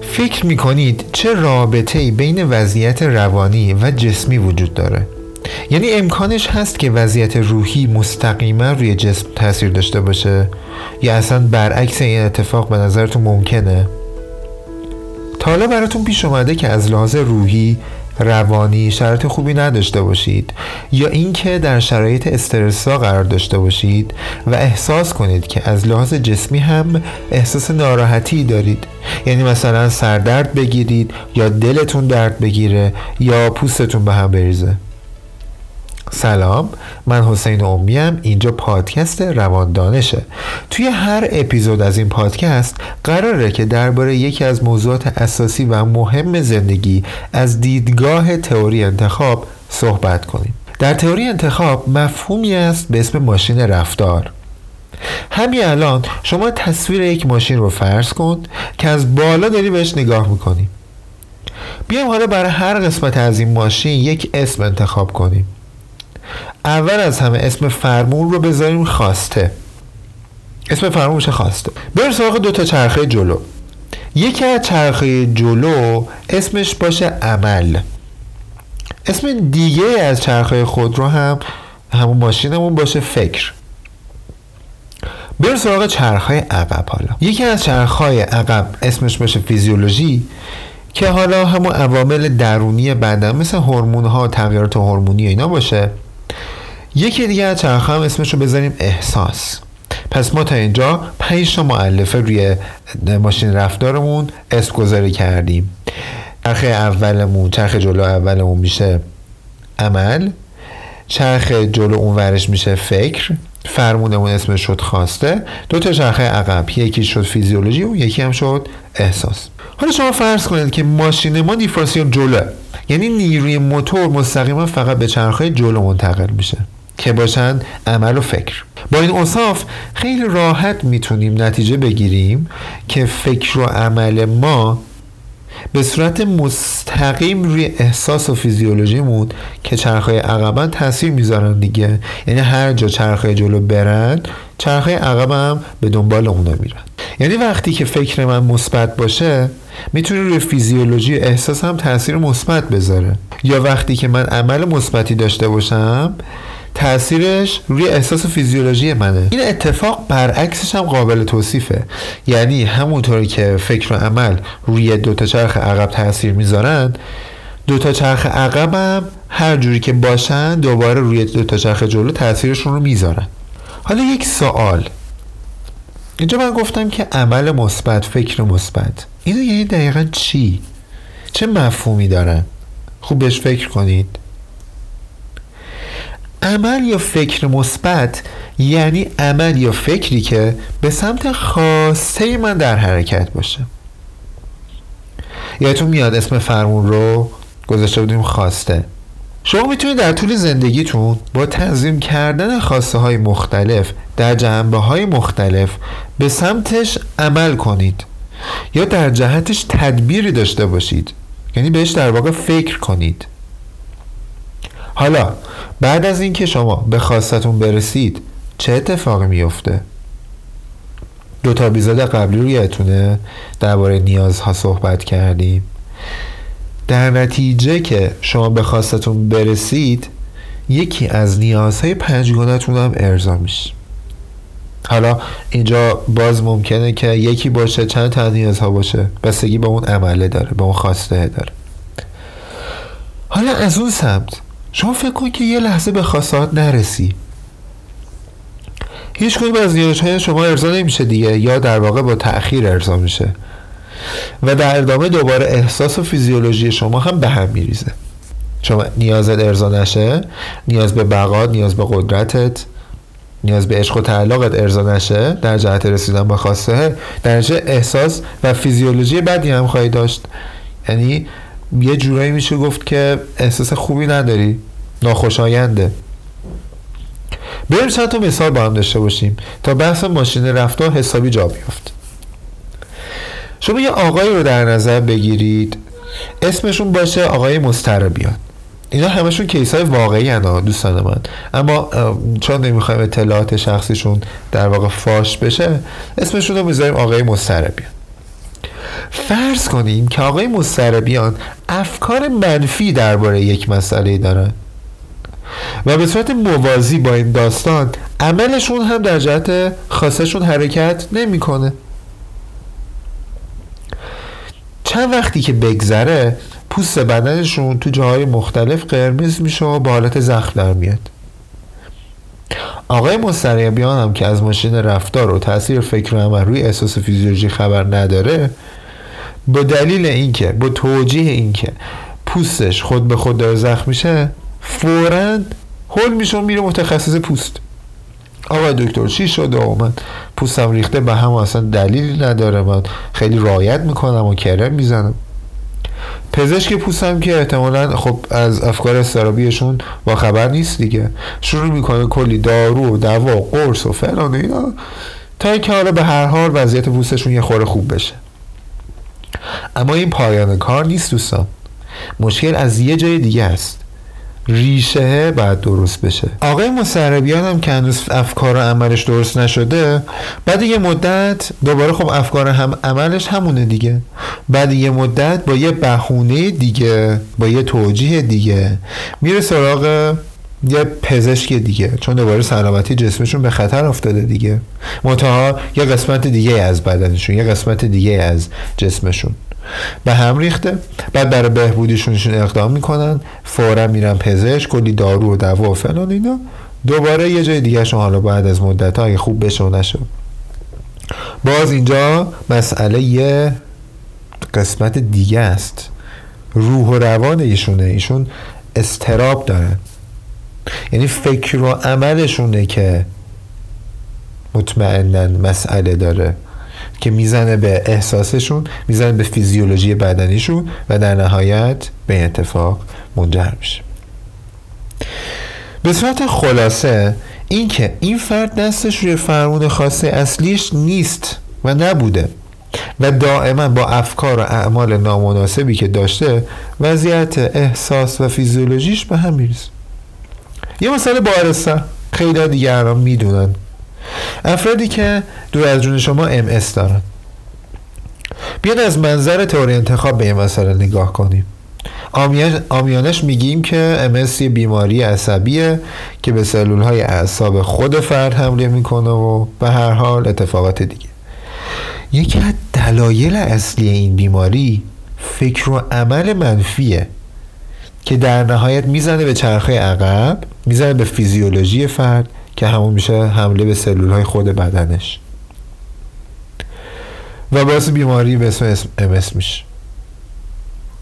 فکر می‌کنید چه رابطه بین وضعیت روانی و جسمی وجود داره؟ یعنی امکانش هست که وضعیت روحی مستقیما روی جسم تاثیر داشته باشه یا اصلا برعکس این اتفاق به نظرتون ممکنه؟ تا حالا براتون پیش اومده که از لحاظ روحی روانی شرایط خوبی نداشته باشید یا اینکه در شرایط استرسا قرار داشته باشید و احساس کنید که از لحاظ جسمی هم احساس ناراحتی دارید. یعنی مثلا سردرد بگیرید یا دلتون درد بگیره یا پوستتون به هم بریزه. سلام من حسین امیم اینجا پادکست روان دانشه توی هر اپیزود از این پادکست قراره که درباره یکی از موضوعات اساسی و مهم زندگی از دیدگاه تئوری انتخاب صحبت کنیم. در تئوری انتخاب مفهومی است به اسم ماشین رفتار. همین الان شما تصویر یک ماشین رو فرض کن که از بالا داری بهش نگاه می‌کنی. بیایم حالا برای هر قسمت از این ماشین یک اسم انتخاب کنیم. اول از همه اسم فرمون رو بذاریم خواسته. اسم فرمون میشه خواسته؟ بریم سراغ دو تا چرخه جلو. یکی از چرخه جلو اسمش باشه عمل. اسم دیگه از چرخه خود رو هم همون ماشینمون باشه فکر. بریم سراغ چرخهای عقب حالا. یکی از چرخهای عقب اسمش باشه فیزیولوژی که حالا همون عوامل درونی بدن مثل هورمون ها تغییرات هورمونی اینا باشه. یکی دیگه از چرخه هم اسمش رو بذاریم احساس. پس ما تا اینجا پنج تا معلفه روی ماشین رفتارمون اسم گذاری کردیم. چرخه اولمون چرخ جلو اولمون میشه عمل. چرخ جلو اون ورش میشه فکر. فرمونمون اسمش شد خواسته. دو تا چرخه عقب یکی شد فیزیولوژی و یکی هم شد احساس. حالا شما فرض کنید که ماشین ما دیفرانسیون جلو یعنی نیروی موتور مستقیما فقط به چرخه جلو منتقل میشه. که باشن عمل و فکر. با این اصاف خیلی راحت می‌تونیم نتیجه بگیریم که فکر و عمل ما به صورت مستقیم روی احساس و فیزیولوژیمون که چرخهای عقبا تاثیر می‌ذارن دیگه. یعنی هر جا چرخهای جلو برن چرخهای عقب هم به دنبال اونا میرن. یعنی وقتی که فکر من مثبت باشه می‌تونه روی فیزیولوژی احساس هم تاثیر مثبت بذاره. یا وقتی که من عمل مثبتی داشته باشم تاثیرش روی احساس فیزیولوژی منه. این اتفاق برعکسش هم قابل توصیفه. یعنی همونطوری که فکر و عمل روی دوتا چرخ عقب تاثیر می‌ذارن دوتا چرخ عقب هم هر جوری که باشن دوباره روی دوتا چرخ جلو تاثیرشون رو می‌ذارن. حالا یک سوال. اینجا من گفتم که عمل مثبت فکر مثبت. اینو یعنی دقیقا چی؟ چه مفهومی دارن؟ خوب بهش فکر کنید. عمل یا فکر مثبت یعنی عمل یا فکری که به سمت خواسته من در حرکت باشه. یادتون میاد اسم فرمون رو گذاشته بودیم خواسته. شما می‌تونید در طول زندگیتون با تنظیم کردن خواسته های مختلف در جنبه های مختلف به سمتش عمل کنید. یا در جهتش تدبیری داشته باشید. یعنی بهش در واقع فکر کنید. حالا بعد از اینکه شما به خواستتون برسید چه اتفاقی میفته دو تا اپیزود قبلی رو یادتونه؟ درباره نیازها صحبت کردیم. در نتیجه که شما به خواستتون برسید یکی از نیازهای پنجگانتون هم ارضا میشه. حالا اینجا باز ممکنه که یکی باشه چند تا نیازها باشه. بستگی به اون عمله داره به اون خواسته داره. حالا از اون سمت شما فکر کن که یه لحظه به خواستهات نرسی. هیچ کدوم از نیازهای شما ارضا نمیشه دیگه یا در واقع با تأخیر ارضا میشه. و در ادامه دوباره احساس و فیزیولوژی شما هم به هم میریزه. شما نیازت ارضا نشه نیاز به بقا نیاز به قدرتت نیاز به عشق و تعلقت ارضا نشه در جهت رسیدن به خواسته در احساس و فیزیولوژی بدی هم خواهی داشت. یعنی یه جورایی میشه گفت که احساس خوبی نداری. ناخوشاینده. بریم چند تا مثال با هم داشته باشیم. تا بحث ماشین رفتار حسابی جا بیفت شما یه آقایی رو در نظر بگیرید. اسمشون باشه آقای مستربیان اینا همشون کیس های واقعی هنها دوستان من. اما چون نمی‌خوایم اطلاعات شخصیشون در واقع فاش بشه اسمشون رو می‌ذاریم آقای مستربیان فرض کنیم که آقای مستربیان افکار منفی درباره یک مسئله دارن و به صورت موازی با این داستان عملشون هم در جهت خاصشون حرکت نمی‌کنه. چند وقتی که بگذره پوست بدنشون تو جاهای مختلف قرمز میشه و با حالت زخم در میاد. آقای مستریبیان هم که از ماشین رفتار و تاثیر فکر و عمل روی احساس فیزیولوژی خبر نداره با دلیل اینکه با توجیه اینکه پوستش خود به خود داره زخم میشه فورا هول میشه و میره متخصص پوست. آقای دکتر چی شده؟ و من پوستم ریخته به هم اصلا دلیلی نداره. من خیلی رایت می‌کنم و کرم می‌زنم. پزشک پوستم که احتمالا خب از افکار استرابیشون با خبر نیست دیگه. شروع می‌کنه کلی دارو و دوا و قرص و فلان اینا. تا اینکه حالا به هر حال وضعیت پوستشون یه خوره خوب بشه. اما این پایان کار نیست دوستان. مشکل از یه جای دیگه است. ریشه باید درست بشه. آقای مسربیان هم که هنوز افکار و عملش درست نشده بعد یه مدت دوباره خب افکار هم عملش همونه دیگه. بعد یه مدت با یه بهونه دیگه با یه توجیه دیگه میره سراغ یه پزشک دیگه چون دوباره سلامتی جسمشون به خطر افتاده دیگه. منتها یه قسمت دیگه از بدنشون یه قسمت دیگه از جسمشون. به هم ریخته بعد برای بهبودیشونشون اقدام می‌کنن فورا میرن پزشک کلی دارو و دوا و فلان اینا. دوباره یه جای دیگه شون حالا بعد از مدت اگه خوب بشه و نشه. باز اینجا مسئله یه قسمت دیگه است. روح و روان ایشونه. ایشون استراب دارن یعنی فکر و عملشونه که مطمئنا مسئله داره که می‌زنه به احساسشون می‌زنه به فیزیولوژی بدنیشون و در نهایت به اتفاق منجر میشه. به صورت خلاصه اینکه این فرد دستش روی فرمون خاصه اصلیش نیست و نبوده و دائما با افکار و اعمال نامناسبی که داشته وضعیت احساس و فیزیولوژیش به هم میریزه. یه مسئله بارسته خیلی دیگران می‌دونن. افرادی که دور از جون شما ام دارن. بیاد از منظر تئوری انتخاب به این مسئله نگاه کنیم. آمیانش میگیم که MS یه بیماری عصبیه که به سلول های اعصاب خود فرد حمله می‌کنه و به هر حال اتفاقات دیگه. یکی از دلایل اصلی این بیماری فکر و عمل منفیه که در نهایت می‌زنه به چرخه عقب می‌زنه به فیزیولوژی فرد که همون میشه حمله به سلول های خود بدنش. و باعث بیماری به اسم MS میشه.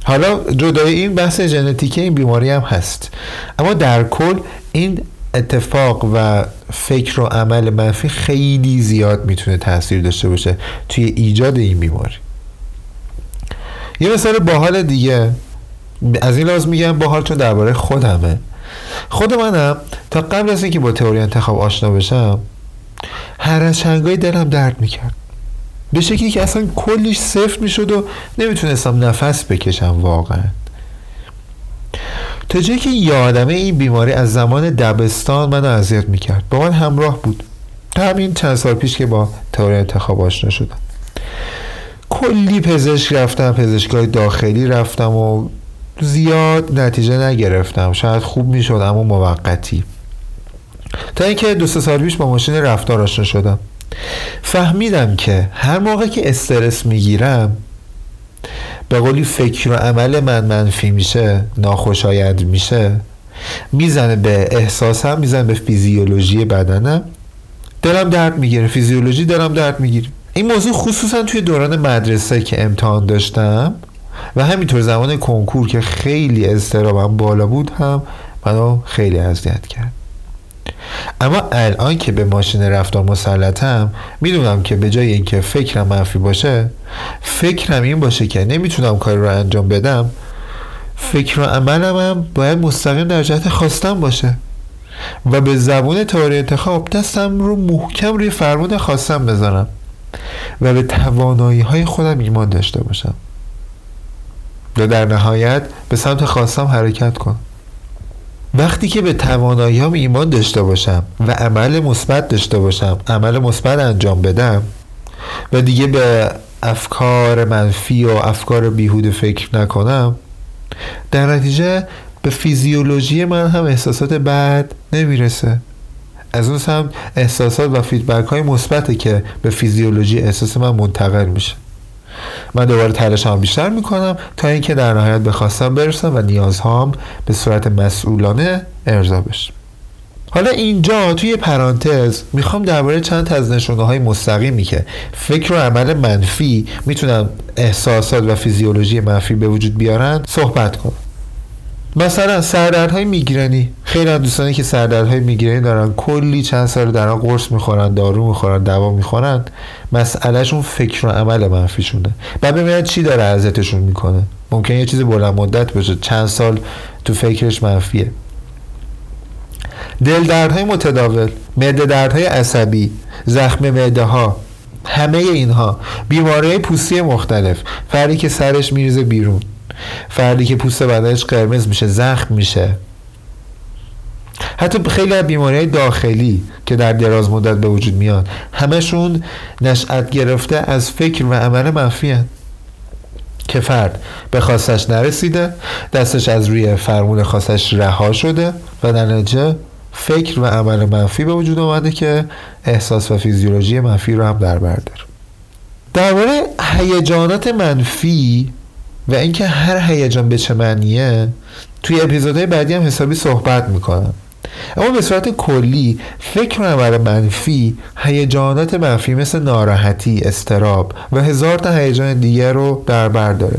حالا جدای این بحث ژنتیکی این بیماری هم هست. اما در کل این اتفاق و فکر و عمل منفی خیلی زیاد می‌تونه تاثیر داشته باشه توی ایجاد این بیماری. یه مثال باحال دیگه. از این لازم میگم باحال چون درباره خودمه. خود منم تا قبل از اینکه با تئوری انتخاب آشنا بشم هر از چنگای دلم درد می‌کرد. به شکلی که اصلا کلیش صفر می‌شد و نمی‌تونستم نفس بکشم واقعا. تا جایی که یادمه این بیماری از زمان دبستان منو اذیت می‌کرد. با من همراه بود. تا همین چند سال پیش که با تئوری انتخاب آشنا شدم. کلی پزشک رفتم پزشکای داخلی رفتم و زیاد نتیجه نگرفتم. شاید خوب می‌شد اما موقتی. تا اینکه دو سه سال پیش با ماشین رفتار آشنا شدم. فهمیدم که هر موقع که استرس می‌گیرم به قولی فکر و عمل من منفی میشه ناخوشایند میشه می‌زنه به احساسم می‌زنه به فیزیولوژی بدنم. دلم درد می‌گیره فیزیولوژی دلم درد می‌گیره. این موضوع خصوصا توی دوران مدرسه که امتحان داشتم و همینطور زمان کنکور که خیلی اضطرابم بالا بود هم منو خیلی اذیت کرد. اما الان که به ماشین رفتار مسلطم می‌دونم که به جای اینکه فکرم منفی باشه فکرم این باشه که نمی‌تونم کاری رو انجام بدم فکر و عملم هم باید مستقیم در جهت خواستم باشه. و به زبون تئوری انتخاب دستم رو محکم روی فرمون خواستم بذارم. و به توانایی های خودم ایمان داشته باشم. و در نهایت به سمت خواستم حرکت کنم وقتی که به تواناییام ایمان داشته باشم و عمل مثبت داشته باشم عمل مثبت انجام بدم و دیگه به افکار منفی و افکار بیهوده فکر نکنم در نتیجه به فیزیولوژی من هم احساسات بد نمی‌رسه. از اون سمت احساسات و فیدبک های مثبته که به فیزیولوژی احساس من منتقل میشه. من دوباره تلاش هم بیشتر می‌کنم تا اینکه در نهایت به برسم و نیازهام به صورت مسئولانه ارضا بشه. حالا اینجا توی پرانتز می‌خوام درباره چند از نشونه های مستقیمی که فکر و عمل منفی می‌تونن احساسات و فیزیولوژی منفی به وجود بیارن صحبت کنم. مثلا سردردهای میگرنی خیلی از دوستانی که سردردهای میگرنی دارن. کلی چند سال دارن قرص می‌خورن دارو می‌خورن دوا می‌خورن. مسئلهشون فکر و عمل منفیشونه. و ببینید چی داره اذیتشون می‌کنه. ممکن یه چیز بلند مدت باشه. چند سال تو فکرش منفیه. دل دردهای متداول معده دردهای عصبی زخم معده ها همه اینها بیماری پوستی مختلف. فردی که سرش میریزه بیرون. فردی که پوست بدنش قرمز میشه زخم میشه. حتی خیلی از بیماری داخلی که در دراز مدت به وجود میاد همشون نشأت گرفته از فکر و عمل منفی که فرد به خواستش نرسیده دستش از روی فرمون خواستش رها شده و در نتیجه فکر و عمل منفی به وجود آمده که احساس و فیزیولوژی منفی رو هم در بر داره. درباره هیجانات منفی و اینکه هر هیجان به چه معنیه توی اپیزودهای بعدی هم حسابی صحبت می‌کنم. اما به صورت کلی فکر عمل منفی هیجانات منفی مثل ناراحتی استراب و هزار تا هیجان دیگه رو در بر داره.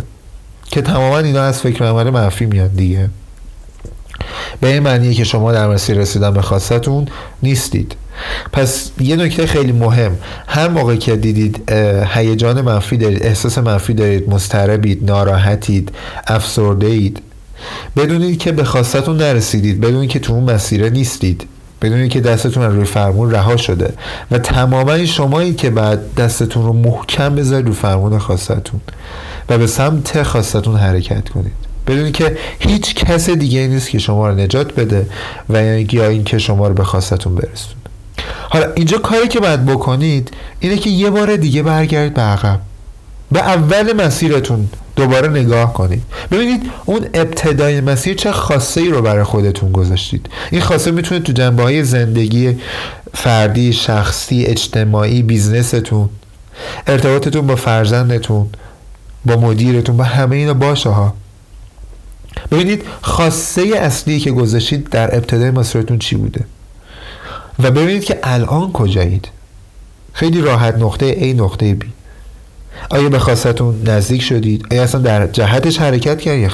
که تماما اینا از فکر عمل منفی میاد دیگه. به این معنیه که شما در مسیر رسیدن به خواستتون نیستید. پس یه نکته خیلی مهم. هر موقع که دیدید هیجان منفی دارید احساس منفی دارید مضطربید ناراحتید افسرده اید بدونید که به خواستتون نرسیدید بدونید که تو اون مسیره نیستید بدونید که دستتون روی فرمون رها شده و تماما شمایی که بعد دستتون رو محکم بذارید رو فرمون خواستتون و به سمت خواستتون حرکت کنید. بدونید که هیچ کس دیگه نیست که شما رو نجات بده و یا اینکه شما رو به خواستتون برسون حالا اینجا کاری که باید بکنید اینه که یه بار دیگه برگردید به عقب. به اول مسیرتون دوباره نگاه کنید. ببینید اون ابتدای مسیر چه خاصه ای رو برای خودتون گذاشتید. این خاصه می‌تونه تو جنبه های زندگی فردی شخصی اجتماعی بیزنستون ارتباطتون با فرزندتون با مدیرتون با همه اینا باشه ها. ببینید خاصه اصلی که گذاشتید در ابتدای مسیرتون چی بوده؟ و ببینید که الان کجایید. خیلی راحت نقطه A نقطه B. آیا به خواستتون نزدیک شدید؟ آیا اصلا در جهتش حرکت کردید؟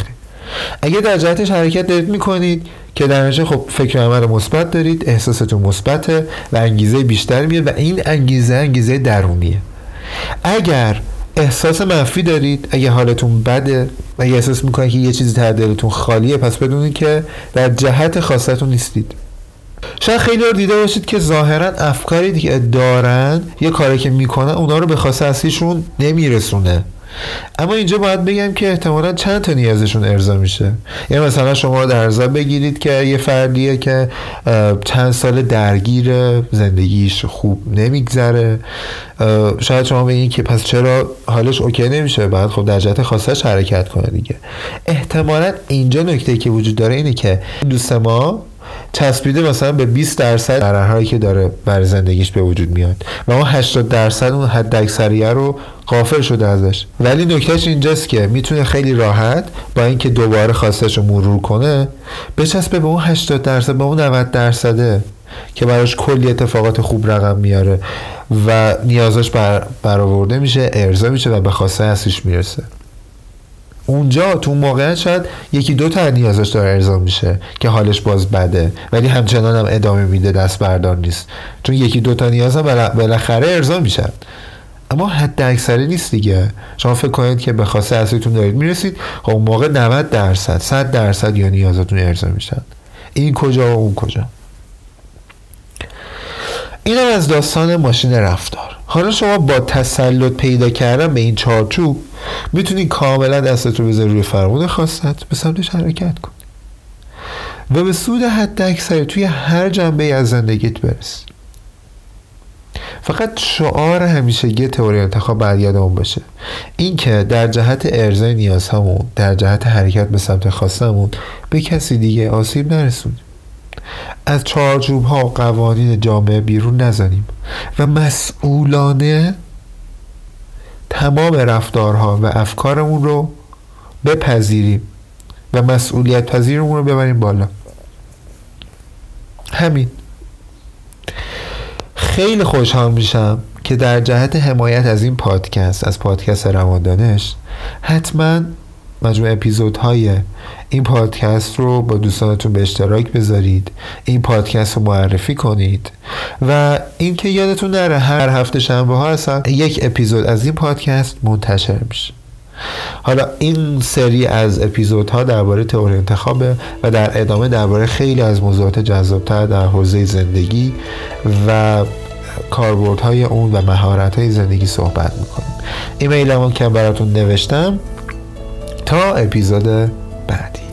اگه در جهتش حرکت دارید می‌کنید که در نتیجه خب فکر عمل مثبت دارید احساستون مثبته و انگیزه بیشتر میاد و این انگیزه انگیزه درونیه. اگر احساس منفی دارید اگه حالتون بده اگه احساس می‌کنید که یه چیزی در دلتون خالیه پس بدونید که در جهت خواستتون نیستید. شاید خیلی رو دیده باشید که ظاهرا افکاری که دارن یه کاری که می‌کنن اونا رو به خواسته اصلیشون نمیرسونه. اما اینجا باید بگم که احتمالا چند تا نیازشون ارضا میشه. یعنی مثلا شما در ارضا بگیرید که یه فردیه که چند سال درگیر زندگیش خوب نمیگذره. شاید شما بگید که پس چرا حالش اوکی نمیشه؟ بعد خب در جهت خاصش حرکت کنه دیگه. احتمالا اینجا نکته که وجود داره اینه که دوست ما چسبیده مثلا به 20 درصد ضررهایی که داره بر زندگیش به وجود میاد. و اون 80 درصد اون حد اکثریه رو غافل شده ازش. ولی نکتهش اینجاست که می‌تونه خیلی راحت با اینکه دوباره خواستش رو مرور کنه بچسبه به اون 80 درصد به اون 90 درصده که براش کلی اتفاقات خوب رقم میاره و نیازش بر برآورده میشه ارضا میشه و به خواسته اصلیش می‌رسه. اونجا تو موقعیت شاید یکی دو تا نیازش داره ارضا میشه که حالش باز بده. ولی همچنان هم ادامه میده دست بردار نیست. چون یکی دو تا نیاز هم بالاخره ارضا میشن. اما حد اکثری نیست دیگه. شما فکر کنید که به خواسته اصلیتون دارید می‌رسید خب اون موقع 90 درصد 100 درصد یا نیازتون ارضا میشن. این کجا و اون کجا؟ این از داستان ماشین رفتار. حالا شما با تسلط پیدا کردن به این چارچوب می‌تونی کاملا دستت رو بذاری روی فرمون خواستت به سمتش حرکت کن. و به سود حد اکثر توی هر جنبه از زندگیت برس. فقط شعار همیشگی تئوری انتخاب باید یادمون باشه. اینکه در جهت ارزای نیازهامون در جهت حرکت به سمت خواستمون به کسی دیگه آسیب نرسونیم از چارچوب ها و قوانین جامعه بیرون نزنیم. و مسئولانه تمام رفتارها و افکارمون رو بپذیریم و مسئولیت پذیرمون رو ببریم بالا. همین. خیلی خوشحال میشم که در جهت حمایت از این پادکست از پادکست رواندانش حتما مجموع اپیزودهای این پادکست رو با دوستانتون به اشتراک بذارید. این پادکست رو معرفی کنید. و اینکه یادتون نره هر هفته شنبه ها هستن یک اپیزود از این پادکست منتشر میشه. حالا این سری از اپیزودها درباره تئوری انتخابه و در ادامه درباره خیلی از موضوعات جذابتر در حوزه زندگی و کاربردهای اون و مهارت زندگی صحبت می‌کنیم. ایمیل همون که براتون نوشتم تا اپیزود بعدی.